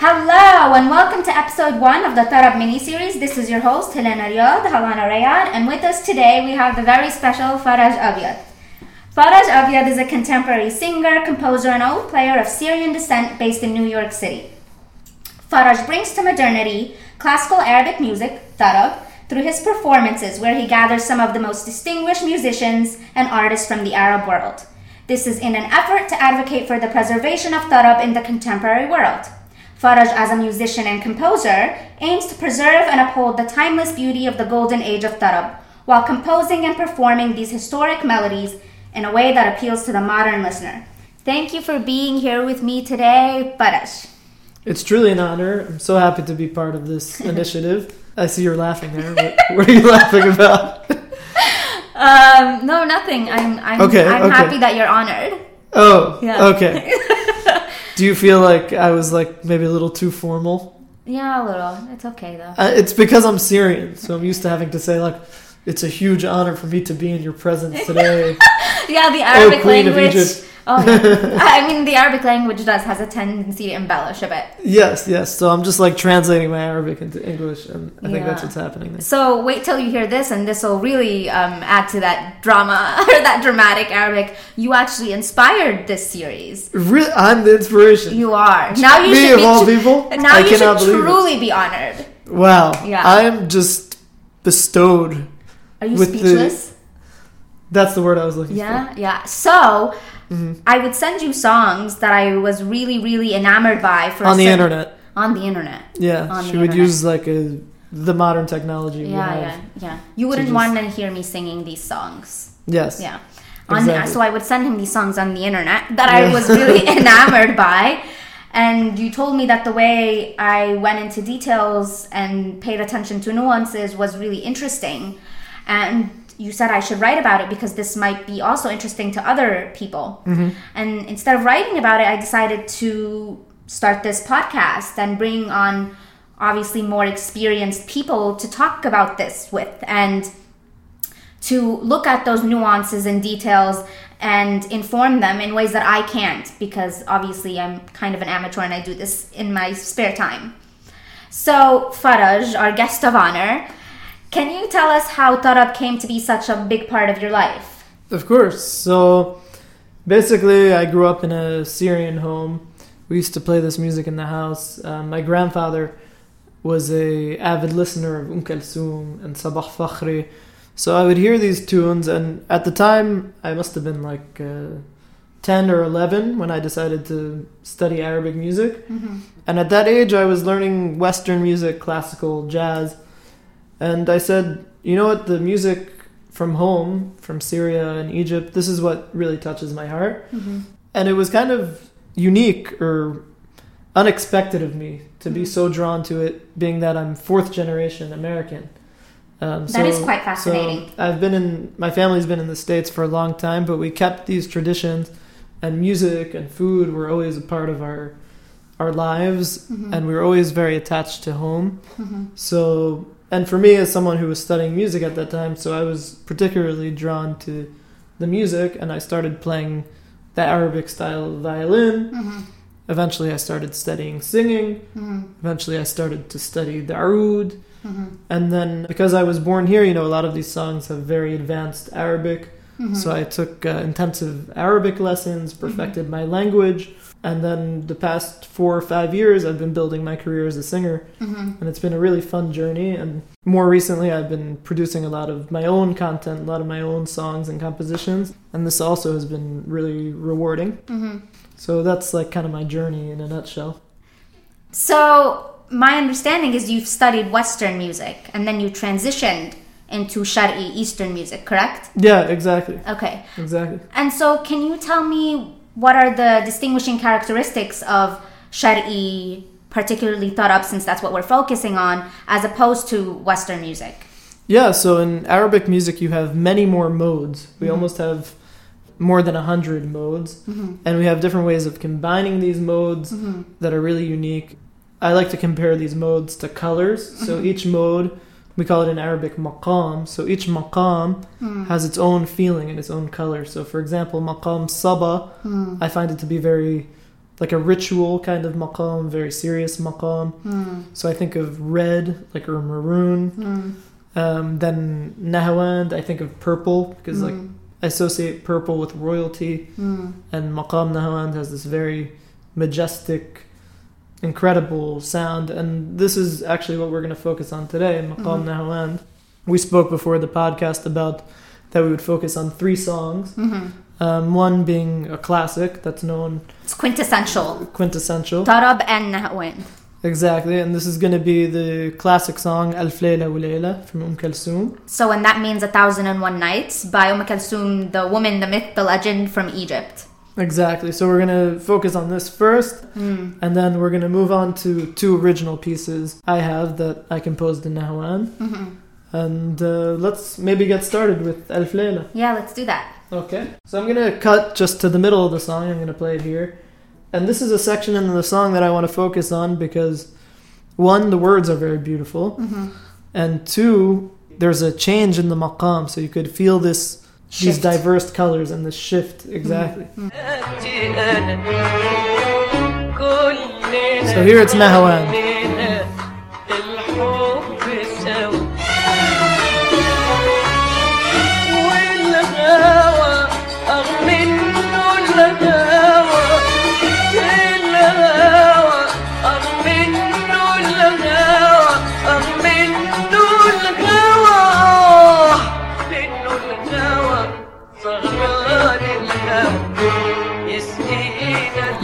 Hello and welcome to episode one of the Tarab mini-series. This is your host Helana Reyad, Halana Rayad, and with us today we have the very special Faraj Abyad. Faraj Abyad is a contemporary singer, composer, and oud player of Syrian descent based in New York City. Faraj brings to modernity classical Arabic music, Tarab, through his performances where he gathers some of the most distinguished musicians and artists from the Arab world. This is in an effort to advocate for the preservation of Tarab in the contemporary world. Faraj, as a musician and composer, aims to preserve and uphold the timeless beauty of the golden age of Tarab, while composing and performing these historic melodies in a way that appeals to the modern listener. Thank you for being here with me today, Faraj. It's truly an honor. I'm so happy to be part of this initiative. I see you're laughing there. What, what are you laughing about? Um, no, nothing. I'm I'm, Okay, I'm okay. happy that you're honored. Oh, Yeah. okay. Do you feel like I was like maybe a little too formal? Yeah, a little. It's okay though. Uh, it's because I'm Syrian, so I'm used to having to say like, "It's a huge honor for me to be in your presence today." Yeah, the Arabic Oh, Queen of language. Oh, yeah. I mean, the Arabic language does has a tendency to embellish a bit. yes, yes. So I'm just like translating my Arabic into English, and I think that's what's happening. There. So wait till you hear this, and this will really um, add to that drama or that dramatic Arabic. You actually inspired this series. Really, I'm the inspiration. You are now. You Me should of be all people. Now I you should cannot believe it. truly be honored. Wow. Yeah. I'm just bestowed. Are you With the- speechless? That's the word I was looking for. Yeah, yeah. So Mhm. I would send you songs that I was really, really enamored by for. On the certain- internet. On the internet. Yeah. On she would internet. use like a the modern technology we Yeah, have. yeah, yeah. You wouldn't just- want to hear me singing these songs. Yes. Yeah. On Exactly. so I would send him these songs on the internet that I was really enamored by. And you told me that the way I went into details and paid attention to nuances was really interesting. And you said I should write about it because this might be also interesting to other people. Mm-hmm. And instead of writing about it, I decided to start this podcast and bring on obviously more experienced people to talk about this with. And to look at those nuances and details and inform them in ways that I can't because obviously I'm kind of an amateur and I do this in my spare time. So, Faraj, our guest of honor, can you tell us how Tarab came to be such a big part of your life? Of course. So basically, I grew up in a Syrian home. We used to play this music in the house. Um, my grandfather was a avid listener of Umm Kulthum and Sabah Fakhri. So I would hear these tunes, and at the time, I must have been like uh, 10 or 11 when I decided to study Arabic music. And at that age, I was learning Western music, classical, jazz. And I said, you know what, the music from home, from Syria and Egypt, this is what really touches my heart. And it was kind of unique or unexpected of me to be Mhm. so drawn to it, being that I'm fourth generation American. Um, That is quite fascinating. So I've been in, my family's been in the States for a long time, but we kept these traditions, and music and food were always a part of our our lives, Mhm. and we were always very attached to home. Mhm. So, and for me, as someone who was studying music at that time, so I was particularly drawn to the music, and I started playing the Arabic style of violin. Mhm. Eventually, I started studying singing. Mhm. Eventually, I started to study the oud. Mhm. And then, because I was born here, you know, a lot of these songs have very advanced Arabic. Mhm. So I took uh, intensive Arabic lessons, perfected my language. And then the past four or five years, I've been building my career as a singer Mhm. and it's been a really fun journey and more recently i've been producing a lot of my own content a lot of my own songs and compositions and this also has been really rewarding Mhm. so that's like kind of my journey in a nutshell So, my understanding is you've studied Western music and then you transitioned into Sharqi Eastern music, correct? yeah exactly Okay. exactly And so, can you tell me what are the distinguishing characteristics of Sharqi, particularly thought Tarab, since that's what we're focusing on, as opposed to Western music? yeah so in arabic music you have many more modes we Mhm. almost have more than a hundred modes Mm-hmm. and we have different ways of combining these modes Mm-hmm. that are really unique. I like to compare these modes to colors. So Mhm. each mode, we call it in Arabic maqam. So each maqam Mm-hmm. has its own feeling and its own color. So for example, maqam saba, Mm-hmm. I find it to be very like a ritual kind of maqam, very serious maqam. Hmm. So I think of red, like or maroon. Hmm. Um, then Nahawand, I think of purple because like Hmm. I associate purple with royalty, Hmm. and Maqam Nahawand has this very majestic, incredible sound. And this is actually what we're going to focus on today, Maqam Mhm. Nahawand. We spoke before the podcast about that we would focus on three songs. Mhm. Um, one being a classic that's known It's quintessential. quintessential. Tarab and Nahawand. Exactly, and this is going to be the classic song Alf Layla wa Layla from Umm Kulthum. So, and that means A Thousand and One Nights by Umm Kulthum, the woman, the myth, the legend from Egypt. Exactly. So we're gonna focus on this first, Hmm. and then we're gonna move on to two original pieces I have that I composed in Nahawand. Mhm. And uh, let's maybe get started with Alf Layla. Yeah, let's do that. Okay. So I'm gonna cut just to the middle of the song. I'm gonna play it here, and this is a section in the song that I want to focus on because one, the words are very beautiful, Mhm. and two, there's a change in the maqam, so you could feel this. These diverse colors and the shift exactly. So here it's Nahawand.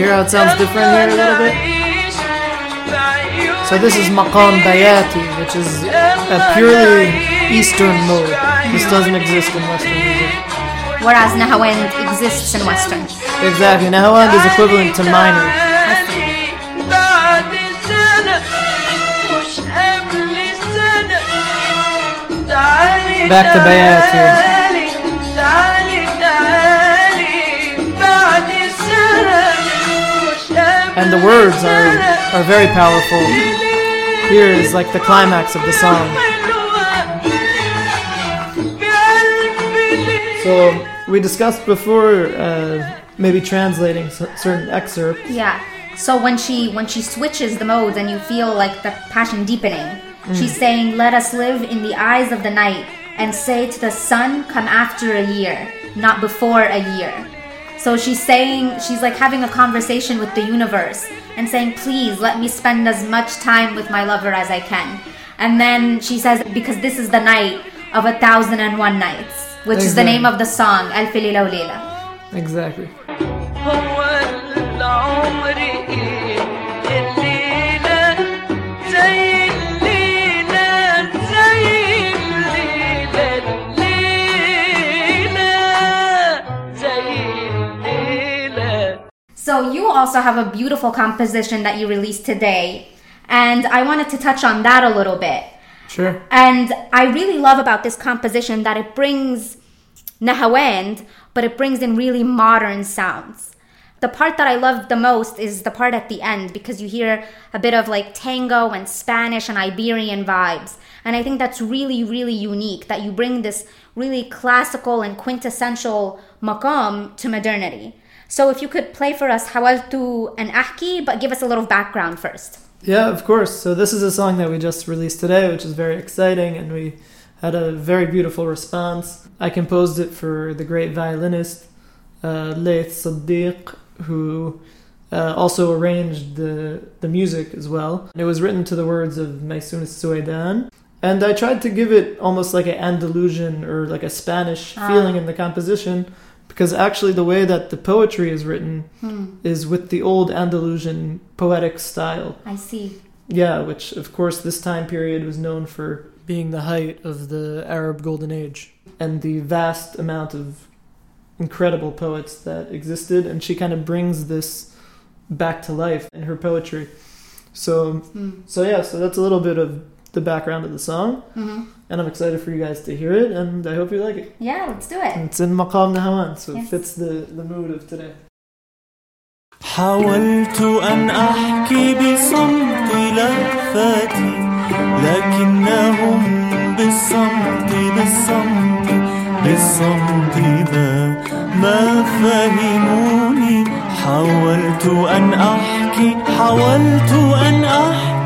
hear how it sounds different here a little bit? So this is Maqam Bayati, which is a purely Eastern mode. This doesn't exist in Western music. Whereas Nahawand exists in Western. Exactly. Nahawand is equivalent to minor. Back to Bayati. And the words are, are very powerful. Here is like the climax of the song. So we discussed before uh, maybe translating certain excerpts. Yeah. So when she when she switches the modes and you feel like the passion deepening, she's saying, "Let us live in the eyes of the night and say to the sun, come after a year, not before a year." So she's saying she's like having a conversation with the universe and saying, "Please let me spend as much time with my lover as I can." And then she says, "Because this is the night of a thousand and one nights," which is the name of the song, "Alf Layla wa Layla." Exactly. So you also have a beautiful composition that you released today, and I wanted to touch on that a little bit. Sure. And I really love about this composition that it brings Nahawand, but it brings in really modern sounds. The part that I love the most is the part at the end because you hear a bit of like tango and Spanish and Iberian vibes. And I think that's really, really unique that you bring this really classical and quintessential maqam to modernity. So if you could play for us Hawaltu an Ahki, but give us a little background first. Yeah, of course. So this is a song that we just released today, which is very exciting, and we had a very beautiful response. I composed it for the great violinist uh, Layth Sidiq, who uh, also arranged the the music as well. It was written to the words of Maysoon Suedan. And I tried to give it almost like an Andalusian or like a Spanish Ah. feeling in the composition because actually the way that the poetry is written is with the old Andalusian poetic style. I see. Yeah, which of course this time period was known for being the height of the Arab Golden Age and the vast amount of incredible poets that existed, and she kind of brings this back to life in her poetry. So, Mm. so yeah, so that's a little bit of the background of the song, hmm and I'm excited for you guys to hear it, and I hope you like it. Yeah, let's do it. It's in Maqam Nahawan, so Yes. it fits the, the mood of today. حاولت أن أحكي بصمت لهفتي لكنهم بالصمت بالصمت بالصمت ما ما فهموني حاولت أن أحكي حاولت أن أحكي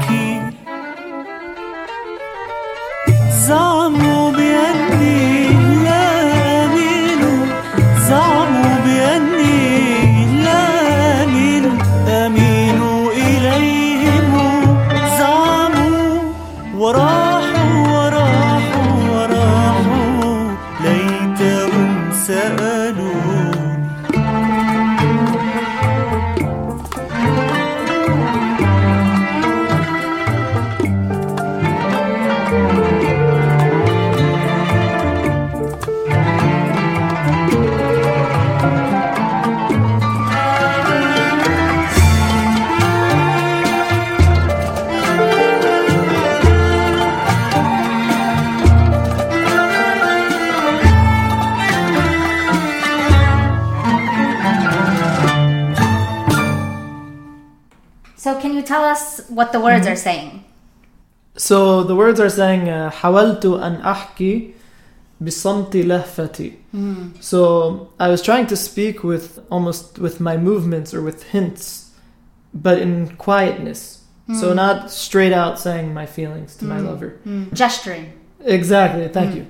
what the words are saying? So the words are saying uh, حاولت أن أحكي بصمت لهفتي. So I was trying to speak with almost with my movements or with hints, but in quietness. So not straight out saying my feelings to my lover. Gesturing. Exactly. Thank you.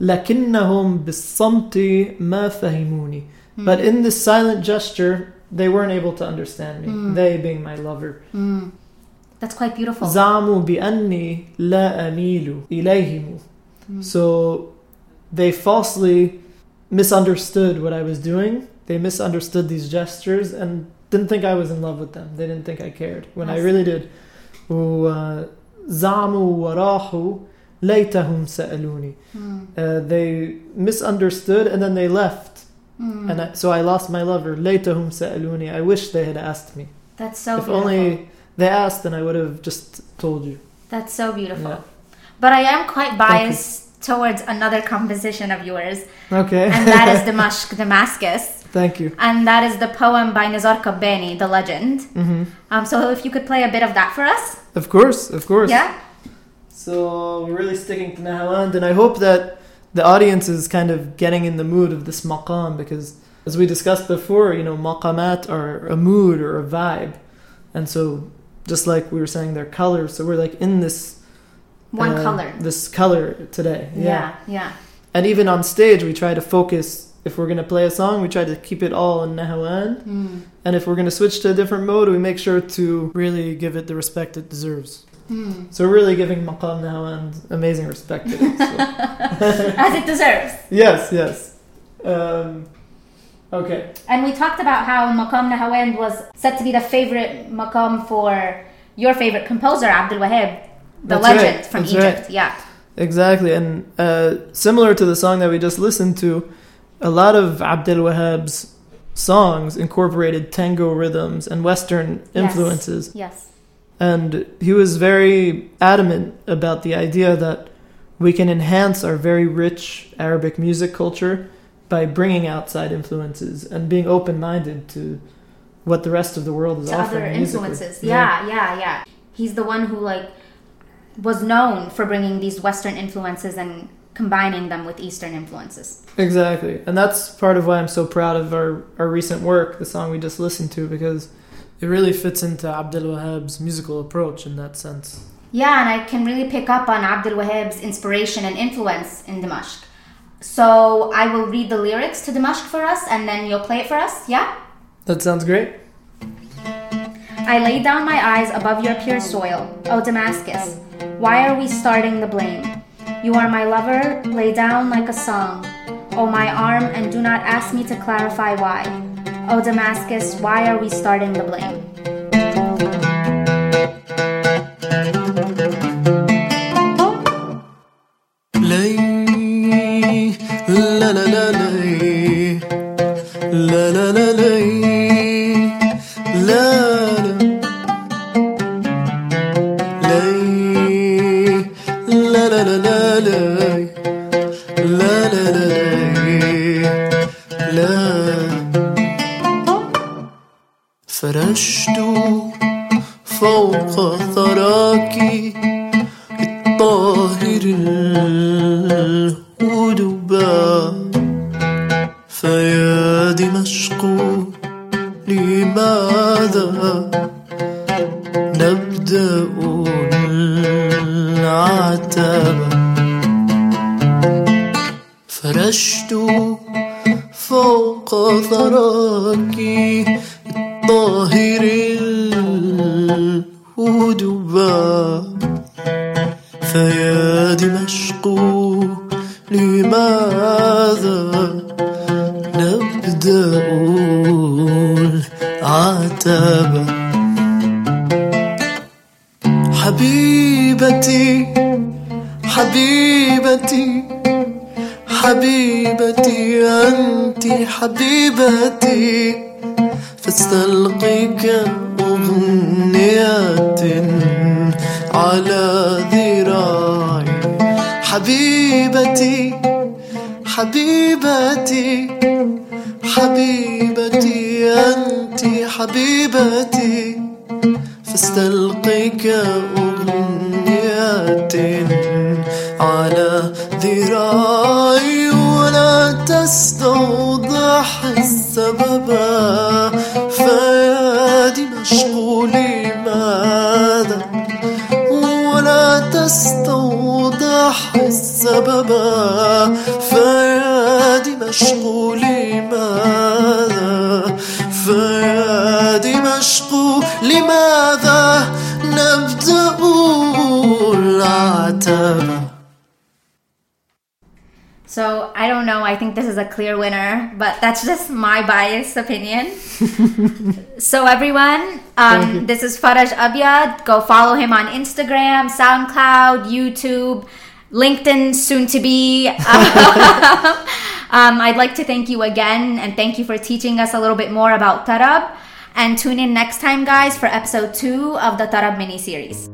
لكنهم بالصمت ما فهموني. But in this silent gesture, they weren't able to understand me. They being my lover. That's quite beautiful. زعموا بأني لا أميل إليهم. So they falsely misunderstood what I was doing. They misunderstood these gestures and didn't think I was in love with them. They didn't think I cared when I I see. really did. و- زعموا وراحوا ليتهم سألوني. Uh, they misunderstood and then they left. And I, so I lost my lover. ليتهم سألوني. I wish they had asked me. That's so if beautiful. only they asked, and I would have just told you. That's so beautiful. Yeah. But I am quite biased towards another composition of yours, Okay. and that is Damashq, Damascus. Thank you. And that is the poem by Nizar Qabbani, The Legend. hmm Um, so if you could play a bit of that for us. Of course, of course. Yeah? So we're really sticking to Nahawand, and I hope that the audience is kind of getting in the mood of this maqam because, as we discussed before, you know, maqamat are a mood or a vibe, and so just like we were saying, they're colors. So we're like in this One uh, color. this color today. Yeah, yeah. And even on stage, we try to focus. If we're gonna play a song, we try to keep it all in Nahawand. Mm. And if we're going to switch to a different mode, we make sure to really give it the respect it deserves. Mm. So really giving Maqam Nahawand amazing respect to it. so- As it deserves. yes, yes. Um, okay. And we talked about how Maqam Nahawand was said to be the favorite maqam for your favorite composer, Abdul Wahab, the That's legend right, from that's Egypt. right. Yeah. Exactly. And uh, similar to the song that we just listened to, a lot of Abdel Wahab's songs incorporated tango rhythms and Western influences. Yes. And he was very adamant about the idea that we can enhance our very rich Arabic music culture by bringing outside influences and being open minded to what the rest of the world is To other offering musically. influences. Yeah, yeah, yeah. He's the one who like was known for bringing these Western influences and combining them with Eastern influences. Exactly. And that's part of why I'm so proud of our, our recent work, the song we just listened to, because it really fits into Abdel Wahab's musical approach in that sense. Yeah, and I can really pick up on Abdul Wahab's inspiration and influence in Dimashq. So I will read the lyrics to Dimashq for us and then you'll play it for us, yeah? That sounds great. I lay down my eyes above your pure soil, O Damascus. Why are we starting the blame? You are my lover, lay down like a song. O my arm, and do not ask me to clarify why. O Damascus, why are we starting the blame? لا فرشت فوق ثراك الطاهر الهدباء. فيا دمشق لماذا نبدأ العتاب؟ فرشت فوق ثراك الطاهر الهدباء فيا دمشق لماذا نبدأ العتاب؟ حبيبتي حبيبتي حبيبتي أنت حبيبتي. فاستلقيك أغنيات على ذراعي. حبيبتي حبيبتي حبيبتي أنت حبيبتي. فاستلقيك أغنيات على ذراعي ولا تستوضح السبب. فيا دمشق لماذا ولا تستوضح السبب. فيا دمشق لماذا فيا دمشق لماذا نبدأ العتبة So I don't know. I think this is a clear winner, but that's just my biased opinion. so everyone, um, this is Faraj Abyad. Go follow him on Instagram, SoundCloud, YouTube, LinkedIn, soon to be. um, I'd like to thank you again and thank you for teaching us a little bit more about Tarab. And tune in next time, guys, for episode two of the Tarab mini series.